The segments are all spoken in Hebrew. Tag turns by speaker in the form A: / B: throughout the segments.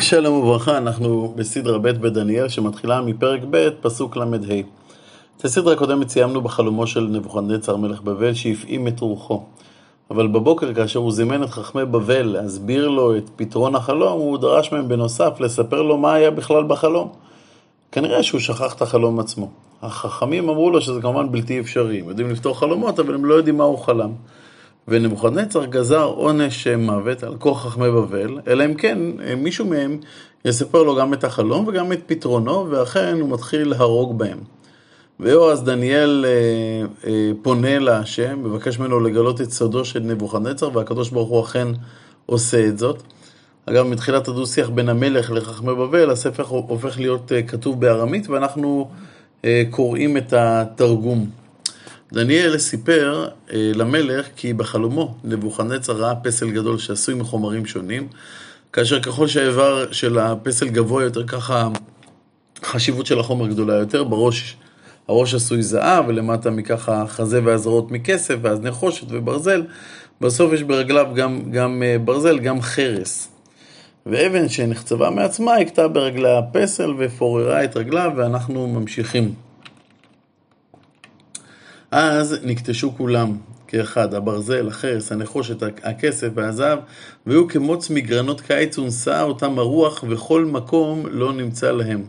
A: שלום וברכה, אנחנו בסדרה ב' בדניאל שמתחילה מפרק ב', פסוק ל"ה. את הסדרה הקודמת סיימנו בחלומו של נבוכדנצר מלך בבל שהפעים את רוחו. אבל בבוקר כאשר הוא זימן את חכמי בבל להסביר לו את פתרון החלום, הוא דרש מהם בנוסף לספר לו מה היה בכלל בחלום. כנראה שהוא שכח את החלום עצמו. החכמים אמרו לו שזה כמובן בלתי אפשרי, הם יודעים לפתור חלומות אבל הם לא יודעים מה הוא חלם. ונבוכדנצר גזר עונש מוות על כל חכמי בבל, אלא אם כן מישהו מהם יספר לו גם את החלום וגם את פתרונו, ואכן הוא מתחיל להרוג בהם. ויועז דניאל אה, אה, פונה להשם, מבקש ממנו לגלות את סודו של נבוכדנצר, והקדוש ברוך הוא אכן עושה את זאת. אגב, מתחילת הדו-שיח בין המלך לחכמי בבל, הספר הופך להיות אה, כתוב בארמית, ואנחנו אה, קוראים את התרגום. דניאל סיפר אה, למלך כי בחלומו נבוכדנצר ראה פסל גדול שעשוי מחומרים שונים, כאשר ככל שהאיבר של הפסל גבוה יותר, ככה החשיבות של החומר גדולה יותר. בראש, הראש עשוי זהב, ולמטה מככה החזה והזרועות מכסף, ואז נחושת וברזל. בסוף יש ברגליו גם, גם אה, ברזל, גם חרס. ואבן שנחצבה מעצמה הכתה ברגלי הפסל ופוררה את רגליו, ואנחנו ממשיכים. אז נקטשו כולם כאחד, הברזל, החרס, הנחושת, הכסף והזהב, והיו כמוץ מגרנות קיץ ונשאה אותם הרוח, וכל מקום לא נמצא להם.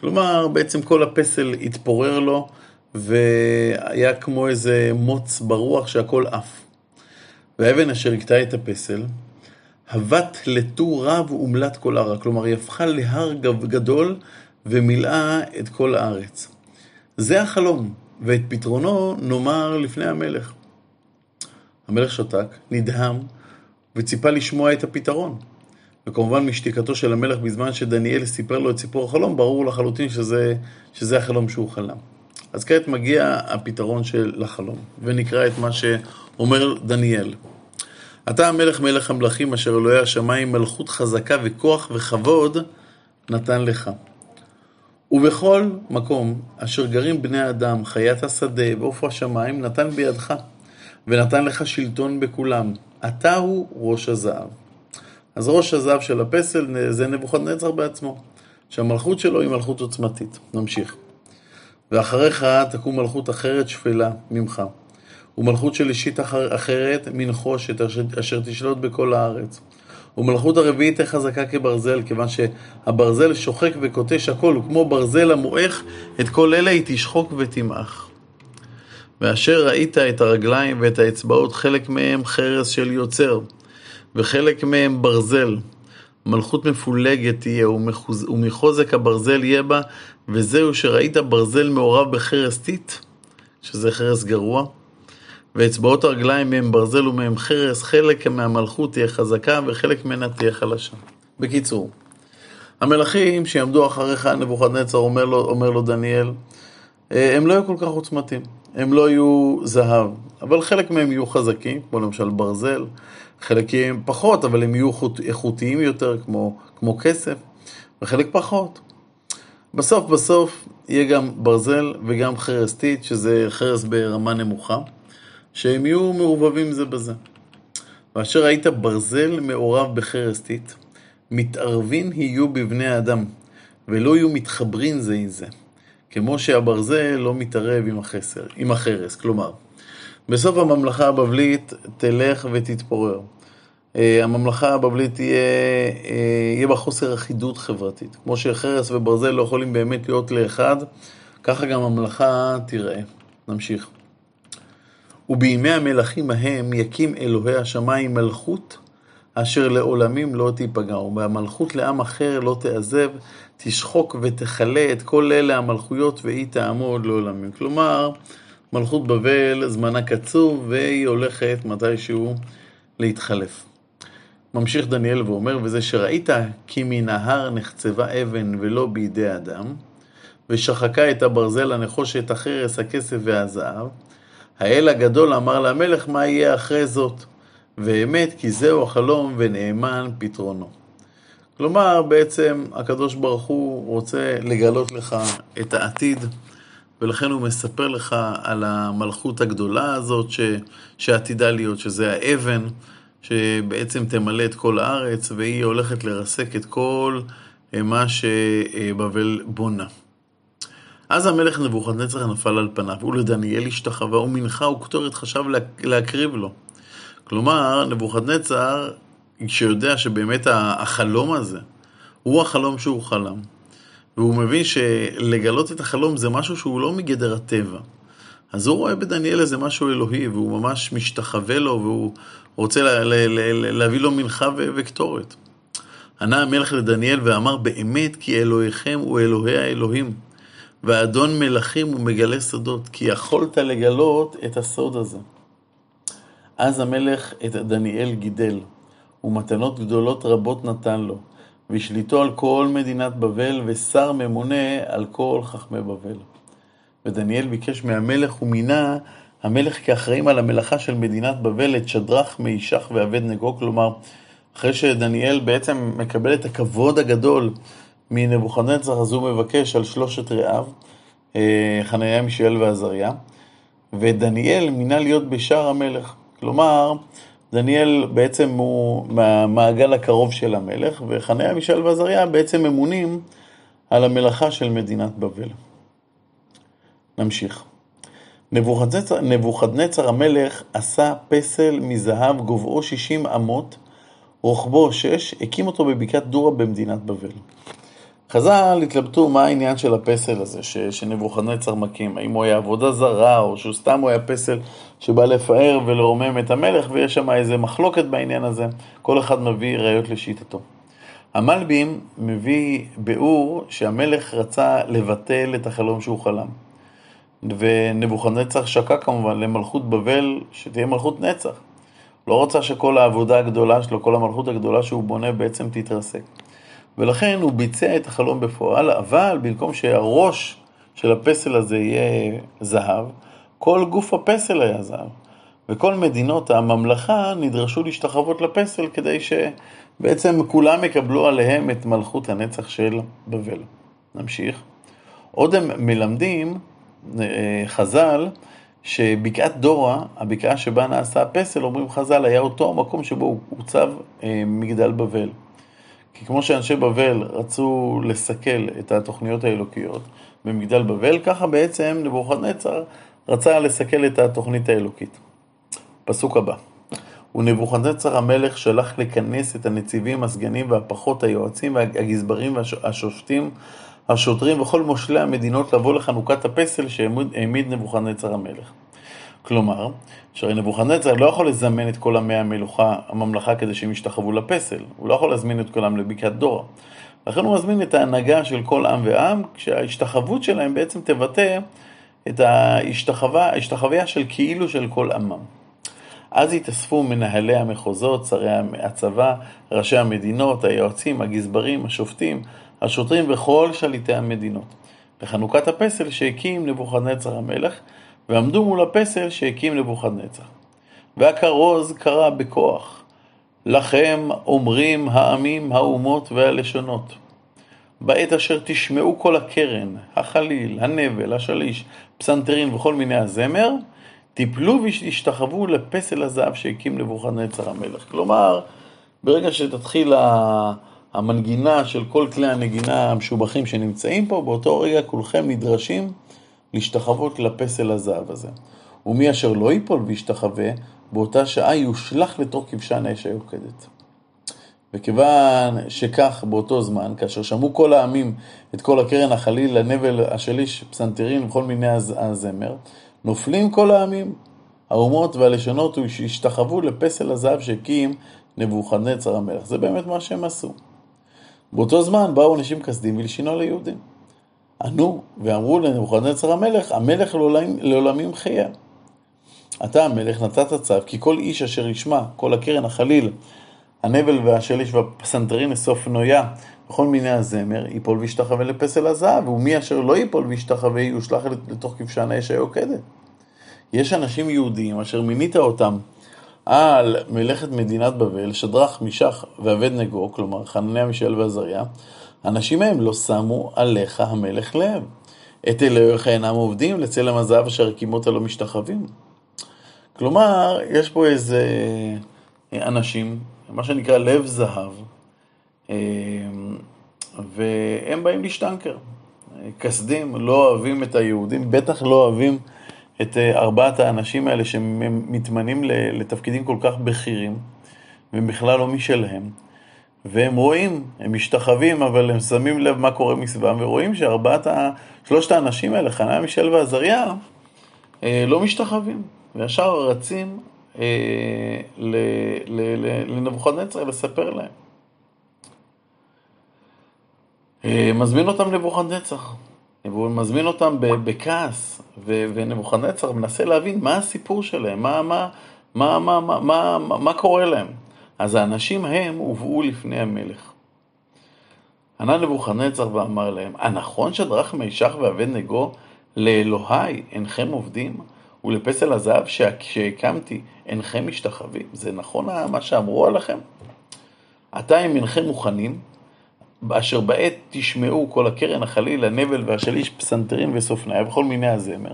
A: כלומר, בעצם כל הפסל התפורר לו, והיה כמו איזה מוץ ברוח שהכל עף. והאבן אשר הכתה את הפסל, הבט לטור רב ומלט כל הר, כלומר היא הפכה להר גדול ומילאה את כל הארץ. זה החלום, ואת פתרונו נאמר לפני המלך. המלך שתק, נדהם, וציפה לשמוע את הפתרון. וכמובן משתיקתו של המלך בזמן שדניאל סיפר לו את סיפור החלום, ברור לחלוטין שזה, שזה החלום שהוא חלם. אז כעת מגיע הפתרון של החלום, ונקרא את מה שאומר דניאל. אתה המלך מלך המלכים אשר אלוהי השמיים מלכות חזקה וכוח וכבוד נתן לך. ובכל מקום אשר גרים בני אדם, חיית השדה ועוף השמיים, נתן בידך, ונתן לך שלטון בכולם. אתה הוא ראש הזהב. אז ראש הזהב של הפסל זה נבוכדנצר בעצמו, שהמלכות שלו היא מלכות עוצמתית. נמשיך. ואחריך תקום מלכות אחרת שפלה ממך, ומלכות של אישית אחרת מנחושת, אשר תשלוט בכל הארץ. ומלכות הרביעית תהיה חזקה כברזל, כיוון שהברזל שוחק וקוטש הכל, וכמו ברזל המועך, את כל אלה היא תשחוק ותמעך. ואשר ראית את הרגליים ואת האצבעות, חלק מהם חרס של יוצר, וחלק מהם ברזל. מלכות מפולגת תהיה, ומחוז... ומחוזק הברזל יהיה בה, וזהו שראית ברזל מעורב בחרס טיט, שזה חרס גרוע, ואצבעות הרגליים מהם ברזל ומהם חרס, חלק מהמלכות תהיה חזקה וחלק ממנה תהיה חלשה. בקיצור, המלכים שיעמדו אחריך, נבוכדנצר אומר אומר לו דניאל, אה, הם לא יהיו כל כך עוצמתיים, הם לא יהיו זהב, אבל חלק מהם יהיו חזקים, כמו למשל ברזל, חלק יהיו פחות, אבל הם יהיו איכותיים יותר, כמו, כמו כסף, וחלק פחות. בסוף בסוף יהיה גם ברזל וגם חרס טיט, שזה חרס ברמה נמוכה. שהם יהיו מעורבבים זה בזה. ואשר היית ברזל מעורב בחרסתית, מתערבין יהיו בבני האדם, ולא יהיו מתחברין זה עם זה, כמו שהברזל לא מתערב עם, החסר, עם החרס. כלומר, בסוף הממלכה הבבלית תלך ותתפורר. אה, הממלכה הבבלית תהיה, אה, יהיה בה חוסר אחידות חברתית. כמו שחרס וברזל לא יכולים באמת להיות לאחד, ככה גם הממלכה תיראה. נמשיך. ובימי המלכים ההם יקים אלוהי השמיים מלכות אשר לעולמים לא תיפגע, והמלכות לעם אחר לא תעזב, תשחוק ותכלה את כל אלה המלכויות והיא תעמוד לעולמים. כלומר, מלכות בבל זמנה קצוב והיא הולכת מתישהו להתחלף. ממשיך דניאל ואומר, וזה שראית כי מן ההר נחצבה אבן ולא בידי אדם, ושחקה את הברזל, הנחושת, החרס, הכסף והזהב, האל הגדול אמר למלך מה יהיה אחרי זאת, ואמת כי זהו החלום ונאמן פתרונו. כלומר, בעצם הקדוש ברוך הוא רוצה לגלות לך את העתיד, ולכן הוא מספר לך על המלכות הגדולה הזאת ש, שעתידה להיות, שזה האבן שבעצם תמלא את כל הארץ, והיא הולכת לרסק את כל אה, מה שבבל בונה. אז המלך נבוכדנצר נפל על פניו, ולדניאל השתחווה ומנחה וקטורת חשב להקריב לו. כלומר, נבוכדנצר, שיודע שבאמת החלום הזה, הוא החלום שהוא חלם. והוא מבין שלגלות את החלום זה משהו שהוא לא מגדר הטבע. אז הוא רואה בדניאל איזה משהו אלוהי, והוא ממש משתחווה לו, והוא רוצה לה, לה, לה, להביא לו מנחה וקטורת. ענה המלך לדניאל ואמר, באמת כי אלוהיכם הוא אלוהי האלוהים, ואדון מלכים הוא מגלה סודות, כי יכולת לגלות את הסוד הזה. אז המלך את דניאל גידל, ומתנות גדולות רבות נתן לו, ושליטו על כל מדינת בבל, ושר ממונה על כל חכמי בבל. ודניאל ביקש מהמלך ומינה המלך כאחראים על המלאכה של מדינת בבל את שדרך, מישך ואבד נגו, כלומר, אחרי שדניאל בעצם מקבל את הכבוד הגדול מנבוכדנצר, אז הוא מבקש על שלושת רעיו, אה, חניה, מישאל ועזריה, ודניאל מינה להיות בשער המלך. כלומר, דניאל בעצם הוא מהמעגל הקרוב של המלך, וחניה, מישאל ועזריה בעצם ממונים על המלאכה של מדינת בבל. נמשיך. נבוכדנצר, נבוכדנצר המלך עשה פסל מזהב גובהו 60 אמות, רוחבו 6, הקים אותו בבקעת דורה במדינת בבל. חז"ל התלבטו מה העניין של הפסל הזה ש, שנבוכדנצר מקים, האם הוא היה עבודה זרה או שהוא סתם הוא היה פסל שבא לפאר ולרומם את המלך ויש שם איזה מחלוקת בעניין הזה, כל אחד מביא ראיות לשיטתו. המלבים מביא ביאור שהמלך רצה לבטל את החלום שהוא חלם. ונבוכדנצר שקע כמובן למלכות בבל, שתהיה מלכות נצח. לא רוצה שכל העבודה הגדולה שלו, כל המלכות הגדולה שהוא בונה בעצם תתרסק. ולכן הוא ביצע את החלום בפועל, אבל במקום שהראש של הפסל הזה יהיה זהב, כל גוף הפסל היה זהב. וכל מדינות הממלכה נדרשו להשתחוות לפסל כדי שבעצם כולם יקבלו עליהם את מלכות הנצח של בבל. נמשיך. עוד הם מלמדים אה, חז"ל, שבקעת דורה, הבקעה שבה נעשה הפסל, אומרים חז"ל, היה אותו המקום שבו הוצב אה, מגדל בבל. כי כמו שאנשי בבל רצו לסכל את התוכניות האלוקיות במגדל בבל, ככה בעצם נבוכדנצר רצה לסכל את התוכנית האלוקית. פסוק הבא. ונבוכדנצר המלך שלח לכנס את הנציבים, הסגנים והפחות, היועצים והגזברים והשופטים השוטרים וכל מושלי המדינות לבוא לחנוכת הפסל שהעמיד נבוכדנצר המלך. כלומר, שהרי נבוכדנצר לא יכול לזמן את כל עמי המלוכה, הממלכה כדי שהם ישתחוו לפסל, הוא לא יכול להזמין את כולם לבקעת דורה. לכן הוא מזמין את ההנהגה של כל עם ועם, כשההשתחוות שלהם בעצם תבטא את ההשתחוויה של כאילו של כל עמם. אז התאספו מנהלי המחוזות, שרי הצבא, ראשי המדינות, היועצים, הגזברים, השופטים, השוטרים וכל שליטי המדינות, לחנוכת הפסל שהקים נבוכדנצר המלך, ועמדו מול הפסל שהקים נבוכדנצר. והכרוז קרא בכוח, לכם אומרים העמים, האומות והלשונות. בעת אשר תשמעו כל הקרן, החליל, הנבל, השליש, פסנתרין וכל מיני הזמר, תיפלו ותשתחוו לפסל הזהב שהקים נבוכדנצר המלך. כלומר, ברגע שתתחיל המנגינה של כל כלי הנגינה המשובחים שנמצאים פה, באותו רגע כולכם נדרשים להשתחוות לפסל הזהב הזה. ומי אשר לא ייפול וישתחווה, באותה שעה יושלך לתוך כבשן האש היוקדת. וכיוון שכך באותו זמן, כאשר שמעו כל העמים את כל הקרן החליל, הנבל, השליש, פסנתרין וכל מיני הזמר, נופלים כל העמים, האומות והלשונות השתחוו לפסל הזהב שהקים נבוכדנצר המלך. זה באמת מה שהם עשו. באותו זמן באו אנשים כסדים ולשינו ליהודים. ענו ואמרו לנבוכדנצר המלך, המלך לעולמים, לעולמים חיה. אתה המלך נתת צו, כי כל איש אשר ישמע, כל הקרן, החליל, הנבל והשליש והפסנתרין אסוף נויה, וכל מיני הזמר, ייפול וישתחווה לפסל הזהב, ומי אשר לא ייפול וישתחווה יושלך לתוך כבשן האש היוקדת. יש אנשים יהודים אשר מינית אותם על מלאכת מדינת בבל, שדרך, מישך ואבד נגו, כלומר חנניה, מישאל ועזריה, אנשים מהם לא שמו עליך המלך לב. את אלוהיך אינם עובדים, לצלם הזהב אשר הקימות הלא משתחווים. כלומר, יש פה איזה אנשים, מה שנקרא לב זהב, והם באים להשטנקר. כסדים לא אוהבים את היהודים, בטח לא אוהבים את ארבעת האנשים האלה שמתמנים לתפקידים כל כך בכירים, והם בכלל לא משלהם. והם רואים, הם משתחווים, אבל הם שמים לב מה קורה מסביבם, ורואים שארבעת. שלושת האנשים האלה, חניה, מישל ועזריה, אה, לא משתחווים, וישר רצים אה, לנבוכדנצר לספר להם. אה, מזמין אותם נבוכדנצר, והוא מזמין אותם בכעס, ונבוכדנצר מנסה להבין מה הסיפור שלהם, מה, מה, מה, מה, מה, מה, מה קורה להם. אז האנשים הם הובאו לפני המלך. ענה נבוכדנצר ואמר להם, הנכון שדרך מישך ואבד נגו לאלוהי אינכם עובדים, ולפסל הזהב שהקמתי אינכם משתחווים? זה נכון מה שאמרו עליכם? עתה אם אינכם מוכנים, אשר בעת תשמעו כל הקרן, החליל, הנבל והשליש, פסנתרין וסופניה וכל מיני הזמר.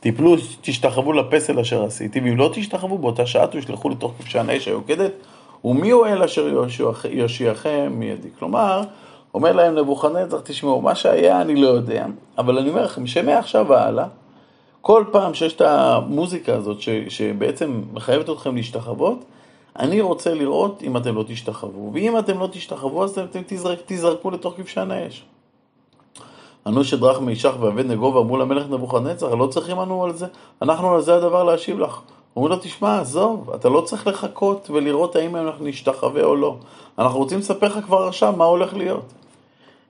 A: תיפלו, תשתחוו לפסל אשר עשיתי, ואם לא תשתחוו באותה שעה תושלכו לתוך כבשן האש היוקדת, ומי הוא אל אשר יושיעכם מידי? כלומר, אומר להם נבוכדנצר, תשמעו, מה שהיה אני לא יודע, אבל אני אומר לכם, שמעכשיו והלאה, כל פעם שיש את המוזיקה הזאת ש, שבעצם מחייבת אתכם להשתחוות, אני רוצה לראות אם אתם לא תשתחוו, ואם אתם לא תשתחוו, אז אתם תזרק, תזרקו לתוך כבשן האש. ענו שדרך מישך ואבד נגו ואמרו למלך נבוכדנצר, לא צריכים לנו על זה, אנחנו על זה הדבר להשיב לך. אומרים לו, תשמע, עזוב, אתה לא צריך לחכות ולראות האם אנחנו נשתחווה או לא. אנחנו רוצים לספר לך כבר עכשיו מה הולך להיות.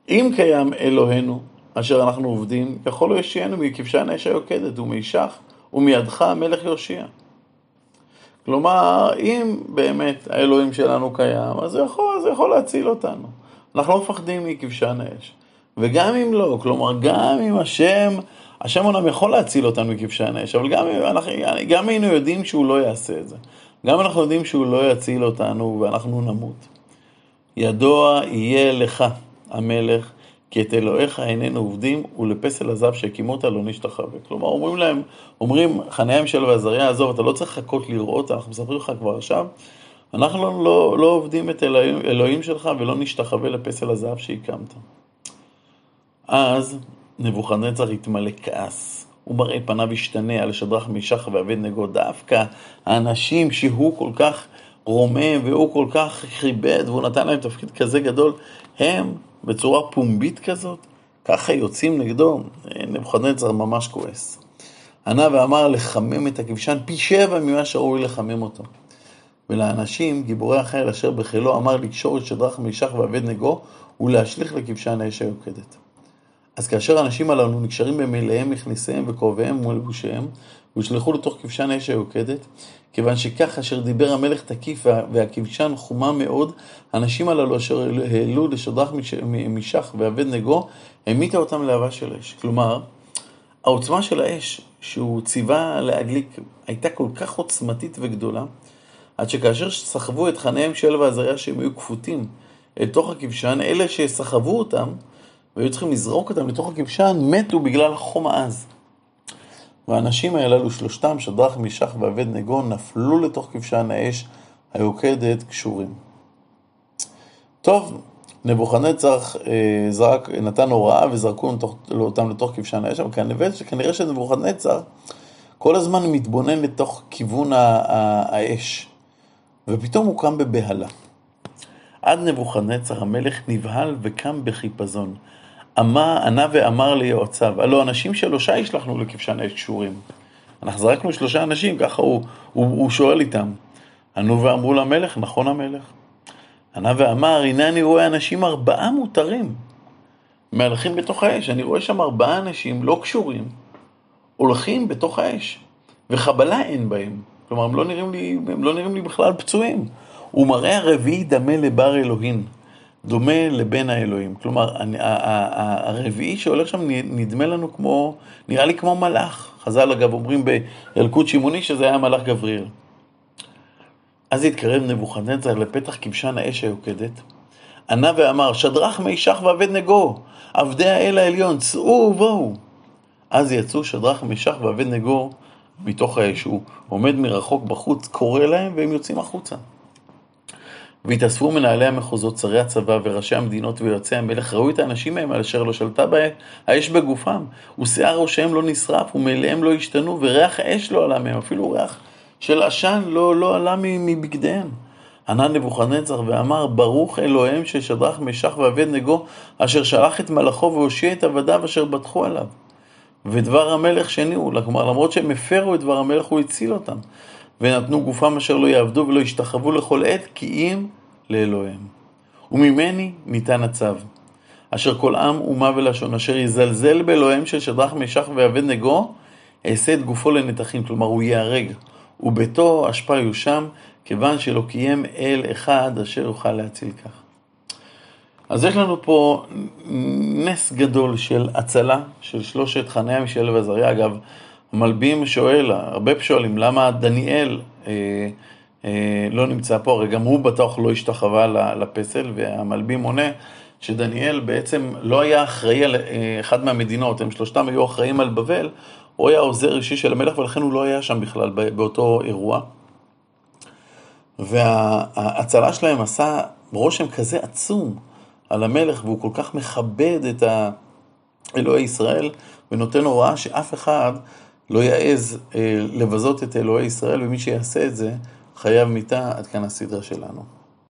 A: אם קיים אלוהינו, אשר אנחנו עובדים, יכול הוא יושיענו מכבשן האש היוקדת ומישך, ומידך המלך יושיע. כלומר, אם באמת האלוהים שלנו קיים, אז זה יכול, זה יכול להציל אותנו. אנחנו לא מפחדים מכבשן האש. וגם אם לא, כלומר, גם אם השם, השם אומנם יכול להציל אותנו מכבשן האש, אבל גם, אנחנו, גם היינו יודעים שהוא לא יעשה את זה. גם אנחנו יודעים שהוא לא יציל אותנו ואנחנו נמות. ידוע יהיה לך, המלך, כי את אלוהיך איננו עובדים, ולפסל הזהב שהקימו אותה לא נשתחווה. כלומר, אומרים להם, אומרים, חניה משל ועזריה, עזוב, אתה לא צריך לחכות לראות, אנחנו מספרים לך כבר עכשיו, אנחנו לא, לא, לא עובדים את אלוהים, אלוהים שלך ולא נשתחווה לפסל הזהב שהקמת. אז נבוכדנצר התמלא כעס. הוא מראה פניו השתנה על שדרך מישך ואבד נגו דווקא האנשים שהוא כל כך רומם והוא כל כך כיבד והוא נתן להם תפקיד כזה גדול, הם בצורה פומבית כזאת, ככה יוצאים נגדו, נבוכדנצר ממש כועס. ענה ואמר לחמם את הכבשן פי שבע ממה שראוי לחמם אותו. ולאנשים, גיבורי החיל אשר בחילו, אמר לקשור את שדרך מישך ואבד נגו ולהשליך לכבשן האש היוקדת. אז כאשר האנשים הללו נקשרים במעיליהם, מכניסיהם וכובעיהם ומלבושיהם, והושלכו לתוך כבשן האש היוקדת, כיוון שכך אשר דיבר המלך תקיף והכבשן חומה מאוד, האנשים הללו אשר העלו לשדרך משך ואבד נגו, המיתה אותם להבה של אש. כלומר, העוצמה של האש שהוא ציווה להדליק הייתה כל כך עוצמתית וגדולה, עד שכאשר סחבו את חניהם של ועזריה שהם היו כפותים אל תוך הכבשן, אלה שסחבו אותם והיו צריכים לזרוק אותם לתוך הכבשן, מתו בגלל החום העז. והאנשים האלו, שלושתם, שדרך, מישך ואבד נגון, נפלו לתוך כבשן האש היוקדת קשורים. טוב, נבוכדנצר אה, זרק, נתן הוראה וזרקו אותם לתוך כבשן האש, אבל כנראה, כנראה שנבוכדנצר כל הזמן מתבונן לתוך כיוון האש, ופתאום הוא קם בבהלה. עד נבוכדנצר המלך נבהל וקם בחיפזון. ענה ואמר ליועציו, הלא אנשים שלושה ישלחנו לכבשן האש קשורים. אנחנו זרקנו שלושה אנשים, ככה הוא, הוא, הוא שואל איתם. ענו ואמרו למלך, נכון המלך. ענה ואמר, הנה אני רואה אנשים ארבעה מותרים, מהלכים בתוך האש. אני רואה שם ארבעה אנשים לא קשורים, הולכים בתוך האש, וחבלה אין בהם. כלומר, הם לא נראים לי, הם לא נראים לי בכלל פצועים. ומראה הרביעי דמה לבר אלוהים. דומה לבן האלוהים. כלומר, הרביעי שהולך שם נדמה לנו כמו, נראה לי כמו מלאך. חז"ל אגב אומרים בילקוט שמעוני שזה היה מלאך גבריאל. אז התקרב נבוכדנצר לפתח כבשן האש היוקדת, ענה ואמר, שדרך מישך ואבד נגו, עבדי האל העליון, צאו ובואו. אז יצאו שדרך מישך ואבד נגו מתוך האש. הוא עומד מרחוק בחוץ, קורא להם והם יוצאים החוצה. והתאספו מנהלי המחוזות, שרי הצבא וראשי המדינות ויועצי המלך, ראו את האנשים מהם על אשר לא שלטה בהם האש בגופם, ושיער ראשיהם לא נשרף, ומאליהם לא השתנו, וריח אש לא עלה מהם, אפילו ריח של עשן לא, לא עלה מבגדיהם. ענה נבוכדנצר ואמר, ברוך אלוהיהם של שדרך משך ואבד נגו, אשר שלח את מלאכו והושיע את עבדיו אשר בטחו עליו. ודבר המלך שניעו, כלומר למרות שהם הפרו את דבר המלך הוא הציל אותם. ונתנו גופם אשר לא יעבדו ולא ישתחוו לכל עת, כי אם לאלוהיהם. וממני ניתן הצו, אשר כל עם, אומה ולשון, אשר יזלזל באלוהיהם של שדרך משך ואבד נגו, אעשה את גופו לנתחים, כלומר הוא ייהרג, וביתו אשפה יושם, כיוון שלא קיים אל אחד אשר יוכל להציל כך. אז יש לנו פה נס גדול של הצלה של שלושת חניה, מישאל ועזריה. אגב, המלבים שואל, הרבה שואלים, למה דניאל אה, אה, לא נמצא פה? הרי גם הוא בטוח לא השתחווה לפסל, והמלבים עונה שדניאל בעצם לא היה אחראי על אה, אחד מהמדינות, הם שלושתם היו אחראים על בבל, הוא היה עוזר אישי של המלך ולכן הוא לא היה שם בכלל באותו אירוע. וההצלה שלהם עשה רושם כזה עצום על המלך, והוא כל כך מכבד את אלוהי ישראל, ונותן הוראה שאף אחד לא יעז אה, לבזות את אלוהי ישראל, ומי שיעשה את זה חייב מיתה, עד כאן הסדרה שלנו.